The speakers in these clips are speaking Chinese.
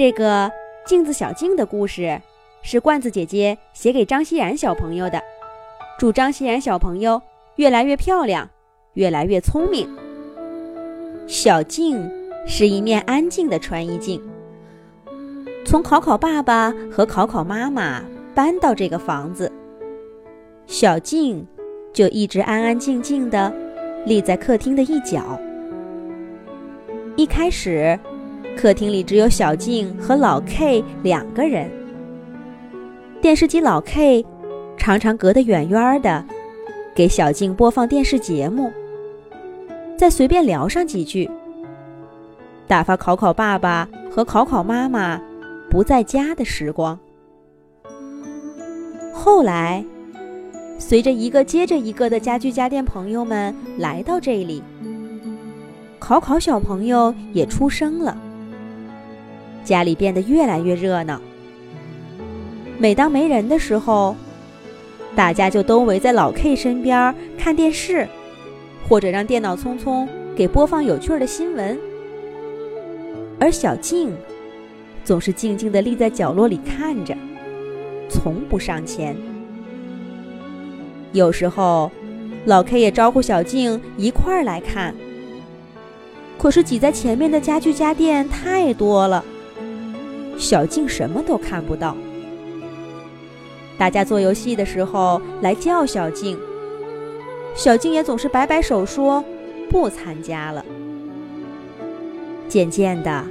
这个镜子小静的故事是罐子姐姐写给张熙然小朋友的，祝张熙然小朋友越来越漂亮，越来越聪明。小静是一面安静的穿衣镜。从考考爸爸和考考妈妈搬到这个房子，小静就一直安安静静的立在客厅的一角。一开始。客厅里只有小静和老 K 两个人。电视机老 K 常常隔得远远的，给小静播放电视节目，再随便聊上几句，打发考考爸爸和考考妈妈不在家的时光。后来，随着一个接着一个的家具家电朋友们来到这里，考考小朋友也出生了。家里变得越来越热闹。每当没人的时候，大家就都围在老 K 身边看电视，或者让电脑匆匆给播放有趣的新闻。而小静总是静静地立在角落里看着，从不上前。有时候，老 K 也招呼小静一块儿来看，可是挤在前面的家具家电太多了。小静什么都看不到。大家做游戏的时候来叫小静，小静也总是摆摆手说不参加了。渐渐的，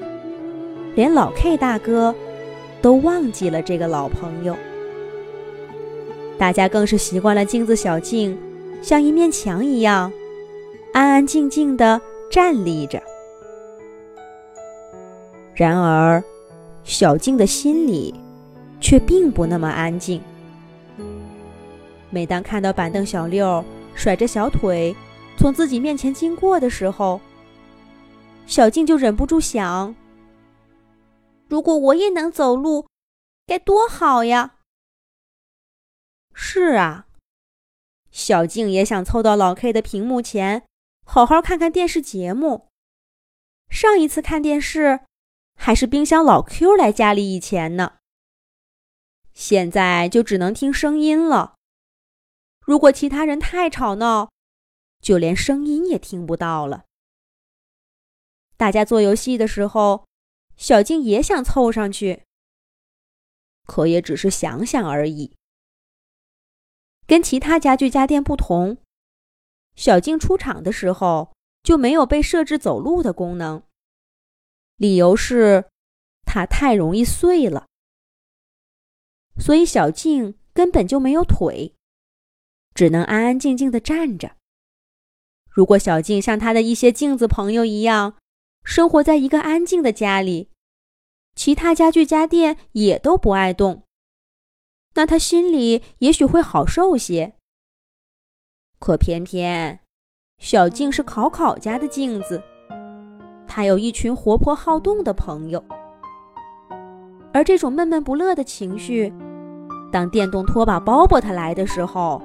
连老 K 大哥都忘记了这个老朋友。大家更是习惯了镜子小静像一面墙一样安安静静的站立着。然而。小静的心里却并不那么安静。每当看到板凳小六甩着小腿从自己面前经过的时候，小静就忍不住想：如果我也能走路，该多好呀！是啊，小静也想凑到老 K 的屏幕前，好好看看电视节目。上一次看电视。还是冰箱老 Q 来家里以前呢。现在就只能听声音了。如果其他人太吵闹，就连声音也听不到了。大家做游戏的时候，小静也想凑上去，可也只是想想而已。跟其他家具家电不同，小静出场的时候就没有被设置走路的功能。理由是，它太容易碎了，所以小静根本就没有腿，只能安安静静的站着。如果小静像她的一些镜子朋友一样，生活在一个安静的家里，其他家具家电也都不爱动，那她心里也许会好受些。可偏偏，小静是考考家的镜子。他有一群活泼好动的朋友，而这种闷闷不乐的情绪，当电动拖把包包他来的时候，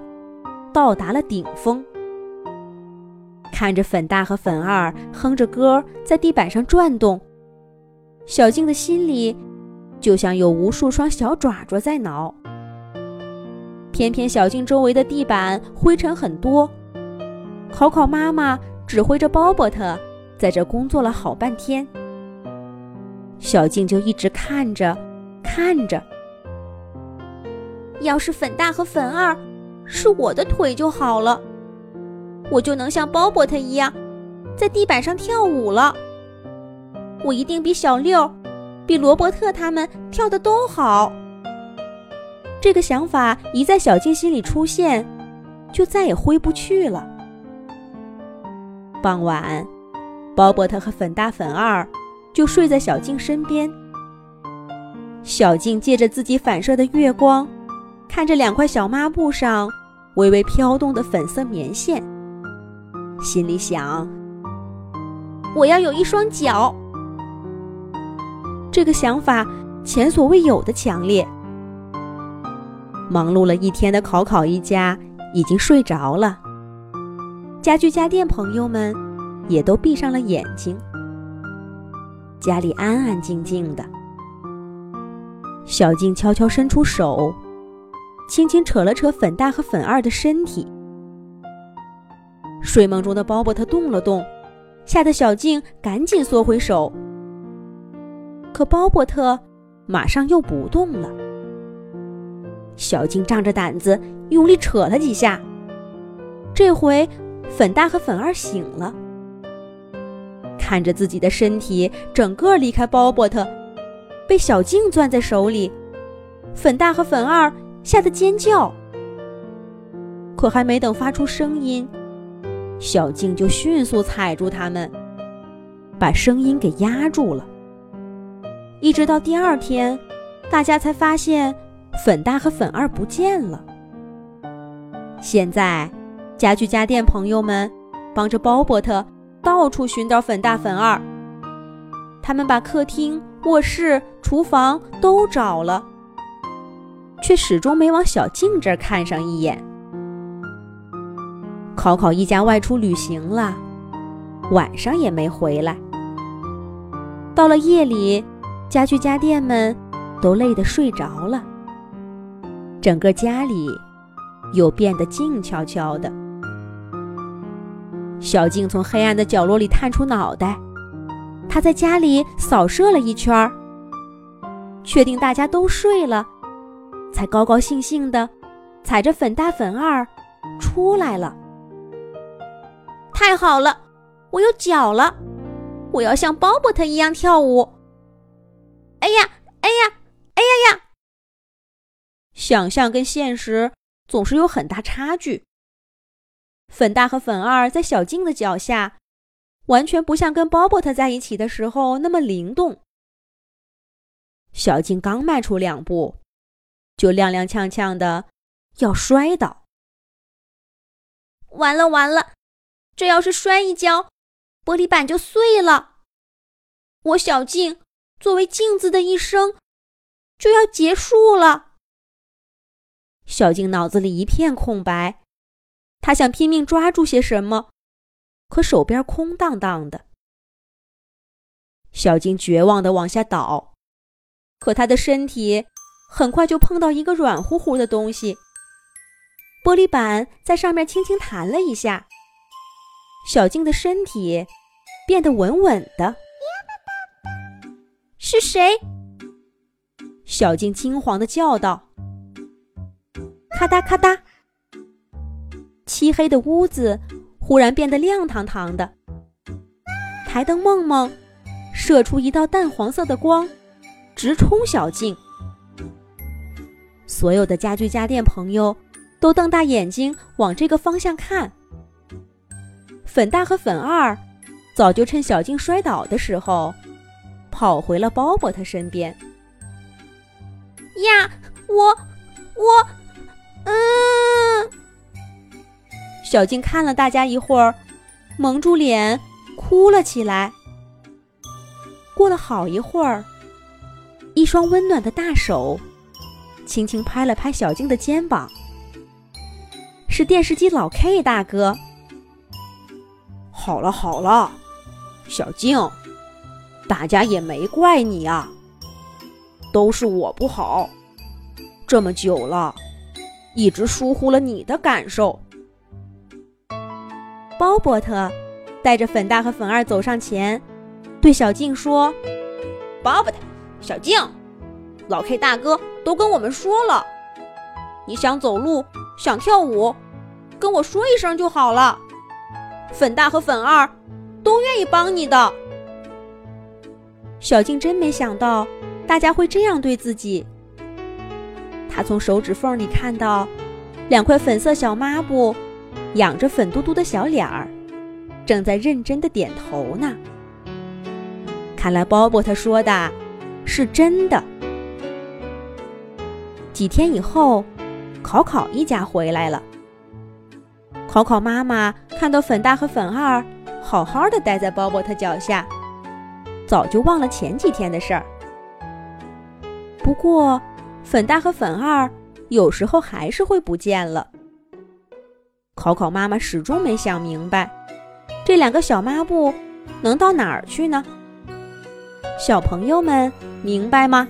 到达了顶峰。看着粉大和粉二哼着歌在地板上转动，小静的心里就像有无数双小爪爪在挠。偏偏小静周围的地板灰尘很多，考考妈妈指挥着包包特。在这工作了好半天，小静就一直看着，看着。要是粉大和粉二是我的腿就好了，我就能像鲍勃特一样，在地板上跳舞了。我一定比小六、比罗伯特他们跳的都好。这个想法一在小静心里出现，就再也挥不去了。傍晚。鲍伯特和粉大、粉二就睡在小静身边。小静借着自己反射的月光，看着两块小抹布上微微飘动的粉色棉线，心里想：“我要有一双脚。”这个想法前所未有的强烈。忙碌了一天的考考一家已经睡着了，家具家电朋友们。也都闭上了眼睛，家里安安静静的，小静悄悄伸出手，轻轻扯了扯粉大和粉二的身体。睡梦中的鲍伯特动了动，吓得小静赶紧缩回手。可鲍伯特马上又不动了。小静仗着胆子用力扯了几下，这回粉大和粉二醒了，看着自己的身体整个离开鲍伯特。被小静攥在手里，粉大和粉二吓得尖叫。可还没等发出声音，小静就迅速踩住他们，把声音给压住了。一直到第二天，大家才发现粉大和粉二不见了。现在，家具家电朋友们帮着鲍伯特到处寻找粉大粉二，他们把客厅。卧室、厨房都找了，却始终没往小静这儿看上一眼。考考一家外出旅行了，晚上也没回来。到了夜里，家具家电们都累得睡着了，整个家里又变得静悄悄的。小静从黑暗的角落里探出脑袋。她在家里扫射了一圈，确定大家都睡了，才高高兴兴的踩着粉大粉二出来了。太好了，我有脚了，我要像鲍勃特一样跳舞。哎呀，哎呀，哎呀呀！想象跟现实总是有很大差距。粉大和粉二在小静的脚下。完全不像跟鲍伯特在一起的时候那么灵动。小静刚迈出两步，就踉踉跄跄的要摔倒。完了完了，这要是摔一跤，玻璃板就碎了。我小静作为镜子的一生就要结束了。小静脑子里一片空白，他想拼命抓住些什么。可手边空荡荡的，小静绝望的往下倒，可她的身体很快就碰到一个软乎乎的东西，玻璃板在上面轻轻弹了一下，小静的身体变得稳稳的。是谁？小静惊慌的叫道：“咔嗒咔嗒！”漆黑的屋子。忽然变得亮堂堂的，台灯梦梦射出一道淡黄色的光，直冲小静。所有的家具家电朋友都瞪大眼睛往这个方向看。粉大和粉二早就趁小静摔倒的时候，跑回了鲍勃特身边。呀，我，我，嗯。小静看了大家一会儿，蒙住脸哭了起来。过了好一会儿，一双温暖的大手轻轻拍了拍小静的肩膀。是电视机老 K 大哥。好了好了，小静，大家也没怪你啊，都是我不好，这么久了，一直疏忽了你的感受。鲍伯特带着粉大和粉二走上前，对小静说：“鲍伯特，小静，老 K 大哥都跟我们说了，你想走路，想跳舞，跟我说一声就好了。粉大和粉二都愿意帮你的。”小静真没想到大家会这样对自己。她从手指缝里看到两块粉色小抹布。仰着粉嘟嘟的小脸儿，正在认真的点头呢。看来鲍勃特说的是真的。几天以后，考考一家回来了。考考妈妈看到粉大和粉二好好的待在鲍勃他脚下，早就忘了前几天的事儿。不过，粉大和粉二有时候还是会不见了。考考妈妈始终没想明白，这两个小抹布能到哪儿去呢？小朋友们明白吗？